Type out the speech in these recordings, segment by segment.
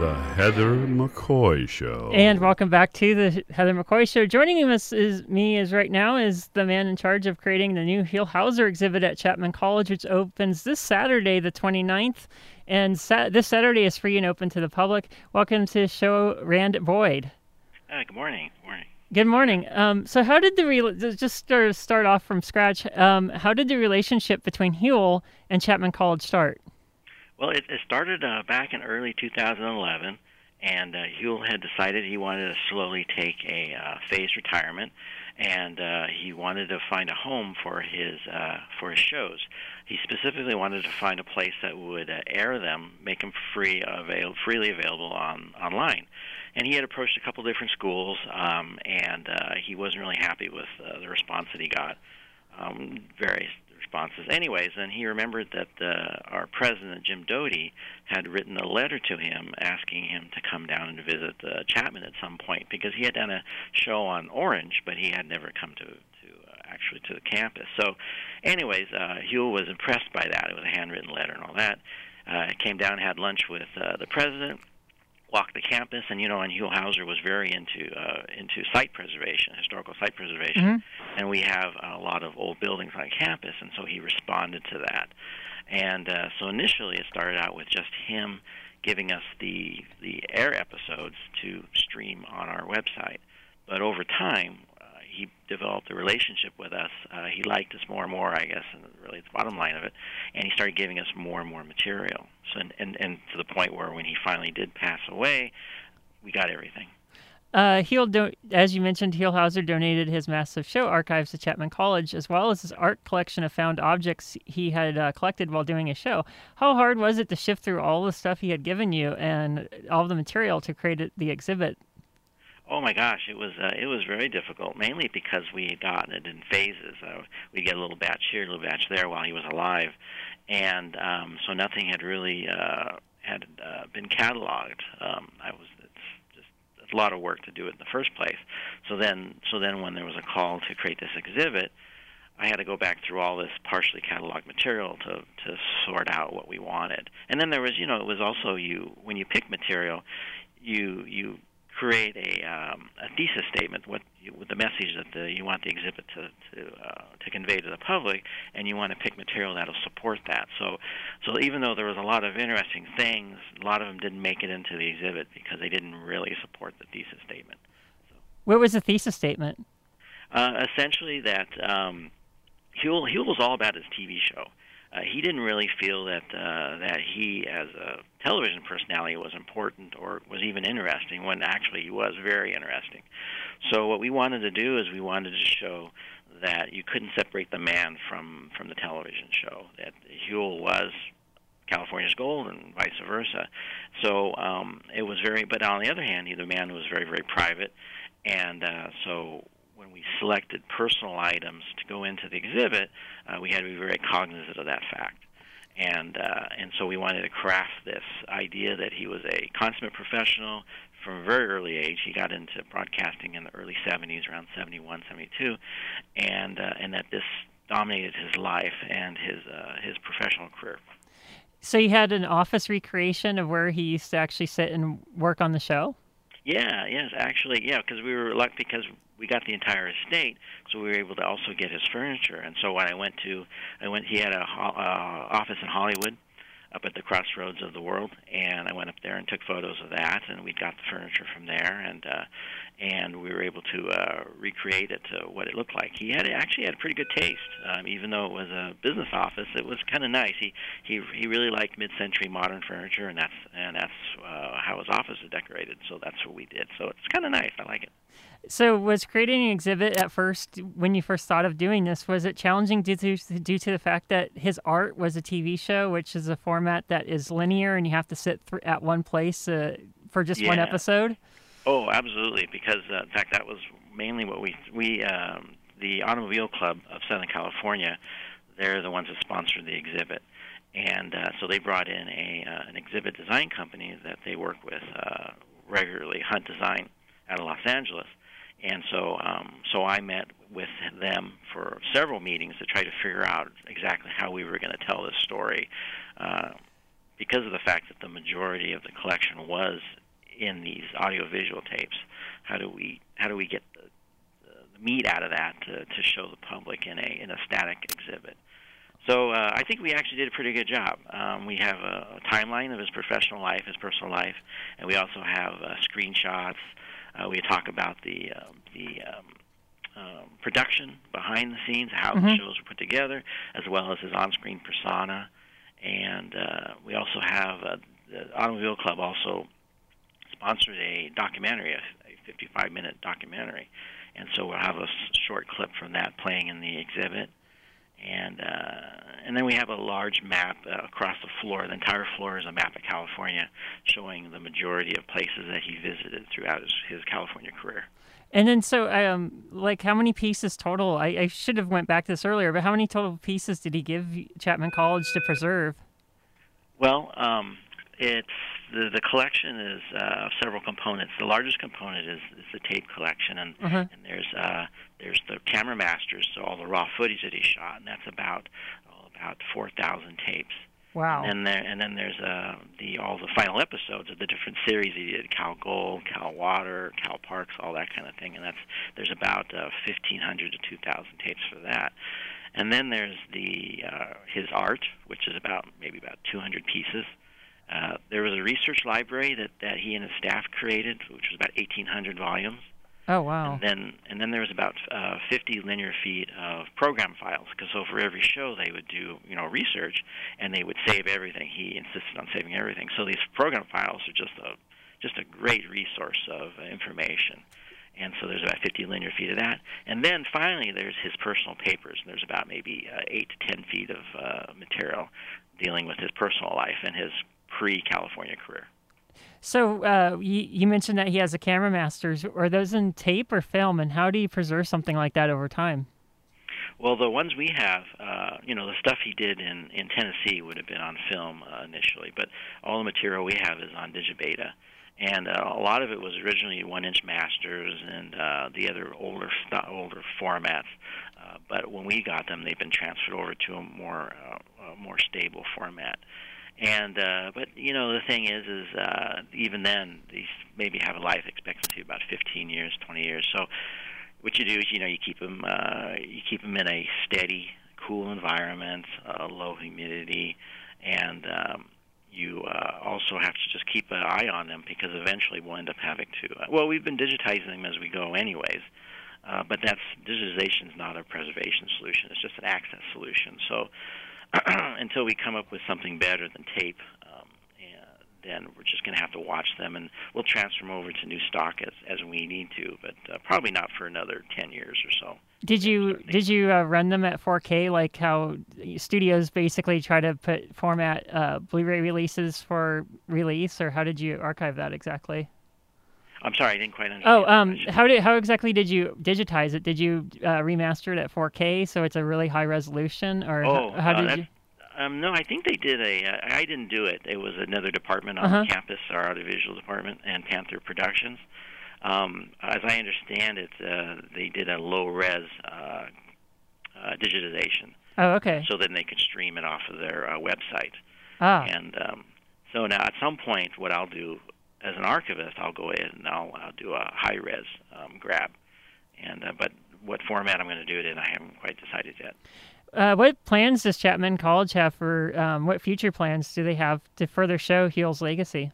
The Heather McCoy Show. And welcome back to the Heather McCoy Show. Joining us is me is right now is the man in charge of creating the new Huell Howser exhibit at Chapman College, which opens this Saturday, the 29th. And sa- this Saturday is free and open to the public. Welcome to the show, Rand Boyd. Uh, good morning. Good morning. Good morning. Um, so, how did the re- just start start off from scratch? Um, how did the relationship between Huell and Chapman College start? Well, it, it started uh, back in early 2011, and uh, Huell had decided he wanted to slowly take a uh, phased retirement, and uh, he wanted to find a home for his uh, for his shows. He specifically wanted to find a place that would uh, air them, make them free avail- freely available on online. And he had approached a couple different schools, um, and uh, he wasn't really happy with uh, the response that he got. Um, various responses. Anyways, then he remembered that uh, our president, Jim Doti, had written a letter to him asking him to come down and visit uh, Chapman at some point because he had done a show on Orange, but he had never come to uh, actually to the campus. So, anyways, uh, Huell was impressed by that. It was a handwritten letter and all that. Uh, came down, and had lunch with uh, the president, walked the campus, and you know, and Huell Howser was very into uh, into site preservation, historical site preservation, mm-hmm. and we have a lot of old buildings on campus, and so he responded to that. And uh, so initially, it started out with just him giving us the the air episodes to stream on our website. But over time, developed a relationship with us. Uh, he liked us more and more, I guess, and really the bottom line of it. And he started giving us more and more material. So, and, and, and to the point where when he finally did pass away, we got everything. Uh, do- as you mentioned, Huell Howser donated his massive show archives to Chapman College, as well as his art collection of found objects he had uh, collected while doing his show. How hard was it to shift through all the stuff he had given you and all the material to create the exhibit? Oh my gosh, it was uh, it was very difficult. Mainly because we had gotten it in phases. Uh, we get a little batch here, a little batch there while he was alive, and um, so nothing had really uh, had uh, been cataloged. Um, I was it's just a lot of work to do it in the first place. So then, so then when there was a call to create this exhibit, I had to go back through all this partially cataloged material to to sort out what we wanted. And then there was, you know, it was also you when you pick material, you you create a um, a thesis statement, what you, with the message that the, you want the exhibit to to uh, to convey to the public, and you want to pick material that'll support that. So, so even though there was a lot of interesting things, a lot of them didn't make it into the exhibit because they didn't really support the thesis statement. So, what was the thesis statement? Uh, essentially, that um, Huell Huell was all about his TV show uh, he didn't really feel that uh, that he, as a television personality, was important or was even interesting. When actually he was very interesting. So what we wanted to do is we wanted to show that you couldn't separate the man from from the television show. That Huell was California's gold and vice versa. So um, it was very. But on the other hand, the man was very very private, and uh, so we selected personal items to go into the exhibit, uh, we had to be very cognizant of that fact. And uh, and so we wanted to craft this idea that he was a consummate professional from a very early age. He got into broadcasting in the early 70s, around 71, 72, and uh, and that this dominated his life and his uh, his professional career. So you had an office recreation of where he used to actually sit and work on the show. Yeah, yes, actually, yeah, because we were lucky because we got the entire estate, so we were able to also get his furniture. And so when I went to, I went. He had a uh, office in Hollywood, up at the crossroads of the world, and I went up there and took photos of that, and we got the furniture from there, and uh, and we were able to uh, recreate it to what it looked like. He had actually had pretty good taste, um, even though it was a business office. It was kind of nice. He he he really liked mid-century modern furniture, and that's and that's uh, how his office is decorated. So that's what we did. So it's kind of nice. I like it. So, was creating an exhibit at first, when you first thought of doing this, was it challenging due to due to the fact that his art was a TV show, which is a format that is linear and you have to sit th- at one place uh, for just yeah. one episode? Oh, absolutely. Because uh, in fact, that was mainly what we we um, the Automobile Club of Southern California. They're the ones that sponsored the exhibit, and uh, so they brought in a uh, an exhibit design company that they work with uh, regularly, Hunt Design, out of Los Angeles and so um, so I met with them for several meetings to try to figure out exactly how we were going to tell this story. Uh, because of the fact that the majority of the collection was in these audiovisual tapes, how do we how do we get the, the meat out of that to, to show the public in a in a static exhibit? So uh, I think we actually did a pretty good job. Um, we have a, timeline of his professional life, his personal life, and we also have uh, screenshots. Uh, we talk about the uh, the um, um, production behind the scenes, how Mhm. the shows were put together, as well as his on-screen persona. And uh, we also have uh, the Automobile Club also sponsored a documentary, a, a 55-minute documentary, and so we'll have a short clip from that playing in the exhibit. And uh, and then we have a large map uh, across the floor. The entire floor is a map of California, showing the majority of places that he visited throughout his, his California career. And then, so, um, like, how many pieces total? I, I should have went back to this earlier, but how many total pieces did he give Chapman College to preserve? Well, um, it's the the collection is uh, of several components. The largest component is, is the tape collection, and Uh-huh. and there's uh, there's the camera masters, so all the raw footage that he shot, and that's about oh, about four thousand tapes. Wow. And there and then there's uh, the all the final episodes of the different series he did: Cal Gold, Cal Water, Cal Parks, all that kind of thing. And that's there's about uh, 1,500 to 2,000 tapes for that. And then there's the uh, his art, which is about maybe about 200 pieces. Uh, there was a research library that, that he and his staff created, which was about 1,800 volumes. oh, wow. And then and then there was about uh, 50 linear feet of program files because so for every show they would do you know research and they would save everything. He insisted on saving everything. So these program files are just a just a great resource of uh, information. And so there's about 50 linear feet of that. And then finally there's his personal papers. and There's about maybe uh, 8 to 10 feet of uh, material dealing with his personal life and his pre-California career. So, uh, you, you mentioned that he has a camera masters. Are those in tape or film, and how do you preserve something like that over time? Well, the ones we have, uh, you know, the stuff he did in in Tennessee would have been on film uh, initially, but all the material we have is on Digibeta, and uh, a lot of it was originally one-inch masters and uh, the other older older formats. Uh, but when we got them, they've been transferred over to a more uh, a more stable format. And uh, but you know the thing is, is uh, even then these maybe have a life expectancy of about 15 years, 20 years. So what you do is you know you keep them uh, you keep them in a steady, cool environment, uh, low humidity, and um, you uh, also have to just keep an eye on them because eventually we'll end up having to. Uh, well, we've been digitizing them as we go, anyways. Uh, but that's digitization is not a preservation solution; it's just an access solution. So until we come up with something better than tape, um, then we're just going to have to watch them, and we'll transfer them over to new stock as as we need to, but uh, probably not for another ten years or so. Did you did you uh, run them at 4K like how studios basically try to put format uh, Blu-ray releases for release, or how did you archive that exactly? I'm sorry, I didn't quite understand. Oh, um, how did how exactly did you digitize it? Did you uh, remaster it at 4K so it's a really high resolution, or Oh, how, how uh, did you? Um, no, I think they did a. Uh, I didn't do it. It was another department on Uh-huh. campus, our audiovisual department, and Panther Productions. Um, as I understand it, uh, they did a low res uh, uh, digitization, Oh, okay. so then they could stream it off of their uh, website. Ah, And um, so now, at some point, what I'll do as an archivist, I'll go in and I'll, I'll do a high res um, grab. And uh, but what format I'm going to do it in, I haven't quite decided yet. uh, what plans does Chapman College have for? Um, what future plans do they have to further show Huell's legacy?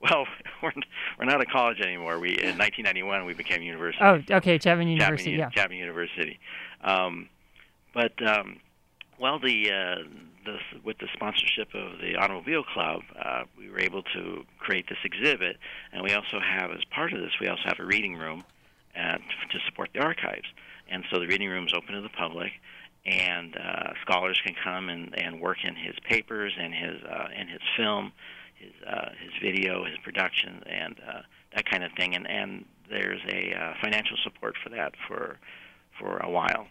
Well, we're we're not a college anymore. We in 1991 we became university. Oh, okay, Chapman University. Chapman, Yeah. Chapman University. Um, but um, well, the uh, the with the sponsorship of the Automobile Club, uh, we were able to create this exhibit, and we also have, as part of this, we also have a reading room uh, to support the archives. And so the reading room is open to the public, and uh, scholars can come and, and work in his papers and his uh, and his film, his uh, his video, his production, and uh, that kind of thing. And and there's a uh, financial support for that for for a while.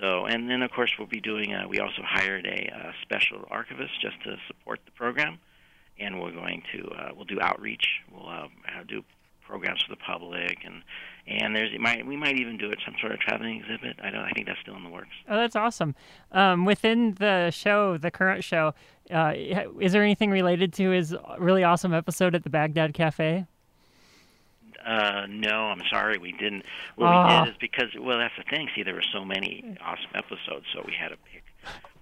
So and then of course we'll be doing. Uh, we also hired a uh, special archivist just to support the program, and we're going to uh, we'll do outreach. We'll uh, do programs for the public, and and there's might we might even do it some sort of traveling exhibit. I don't. I think that's still in the works. Oh, that's awesome. Um, within the show, the current show, uh, is there anything related to his really awesome episode at the Baghdad Cafe? Uh, no, I'm sorry, we didn't. What we Ah. did is because well, that's the thing. See, there were so many awesome episodes, so we had to pick.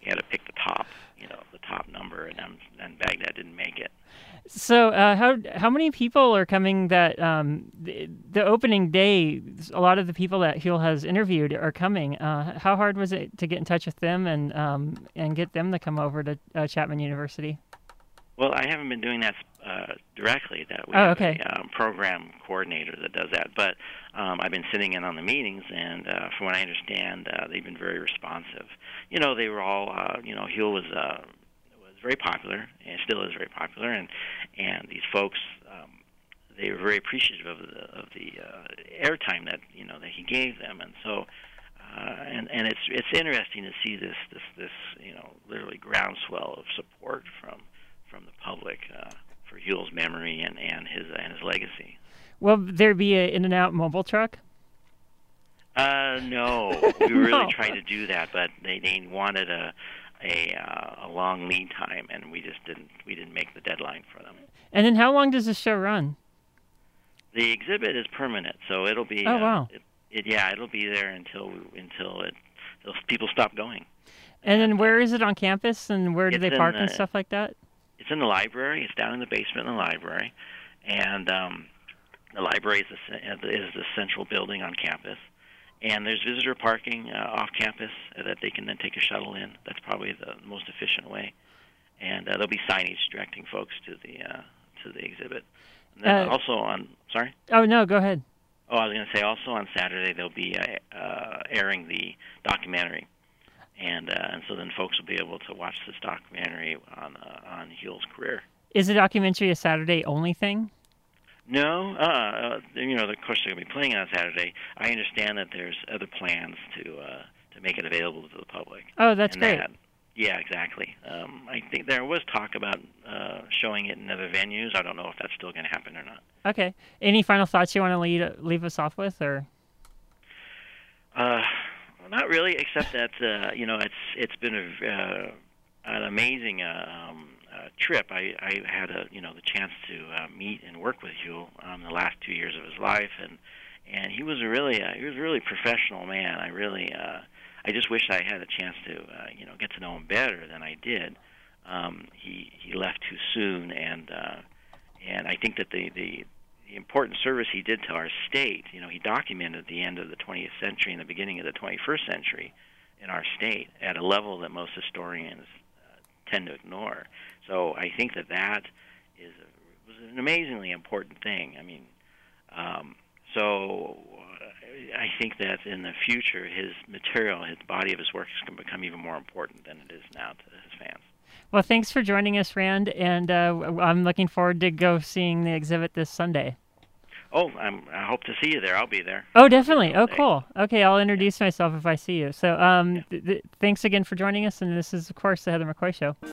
We had to pick the top, you know, the top number, and um, and Baghdad didn't make it. So, uh, how how many people are coming? That um, the, the opening day, a lot of the people that Huell has interviewed are coming. Uh, how hard was it to get in touch with them and um, and get them to come over to uh, Chapman University? Well, I haven't been doing that uh, directly. That we Oh, have okay. a um, program coordinator that does that. But um, I've been sitting in on the meetings, and uh, from what I understand, uh, they've been very responsive. You know, they were all. Uh, you know, Huell was uh, was very popular, and still is very popular, and and these folks. Um, they were very appreciative of the of the uh, airtime that you know that he gave them, and so uh, and and it's it's interesting to see this this this you know literally groundswell of support from from the public uh, for Huell's memory and and his and his legacy. Will there be an In-N-Out mobile truck? Uh, no, we really No. tried to do that, but they they wanted a a uh, a long lead time, and we just didn't we didn't make the deadline for them. And then how long does the show run? The exhibit is permanent, so it'll be. Oh, uh, wow. It, it, yeah, it'll be there until until it until people stop going. And then where is it on campus? And where do It's they park and stuff like that? It's in the library. It's down in the basement in the library, and um, the library is the, is the central building on campus. And there's visitor parking uh, off campus uh, that they can then take a shuttle in. That's probably the most efficient way. And uh, there'll be signage directing folks to the uh, to the exhibit. And then Uh, also on sorry. Oh no, go ahead. Oh, I was going to say also on Saturday they'll be uh, uh, airing the documentary, and uh, and so then folks will be able to watch this documentary on uh, on Huell's career. Is the documentary a Saturday only thing? No, uh, uh, you know, of course they're going to be playing on Saturday. I understand that there's other plans to uh, to make it available to the public. Oh, that's and great. That, yeah, exactly. Um, I think there was talk about uh, showing it in other venues. I don't know if that's still going to happen or not. Okay. Any final thoughts you want to lead, leave us off with, or? Uh, not really, except that uh, you know it's it's been a, uh, an amazing uh, um, uh, trip. I, I had a you know the chance to uh, meet and work with Huell um, the last two years of his life, and and he was a really uh, he was a really professional man. I really uh, I just wish I had a chance to uh, you know get to know him better than I did. Um, he he left too soon, and uh, and I think that the the the important service he did to our state. You know, he documented the end of the 20th century and the beginning of the 21st century in our state at a level that most historians uh, tend to ignore. So I think that that is a, was an amazingly important thing. I mean, um, so uh, I think that in the future, his material, his body of his work, is going to become even more important than it is now to his fans. Well, thanks for joining us, Rand, and uh, I'm looking forward to go seeing the exhibit this Sunday. Oh, I'm, I hope to see you there. I'll be there. Oh, definitely. Oh, cool. Okay, I'll introduce myself if I see you. So, um, th- th- thanks again for joining us, and this is, of course, the Heather McCoy Show.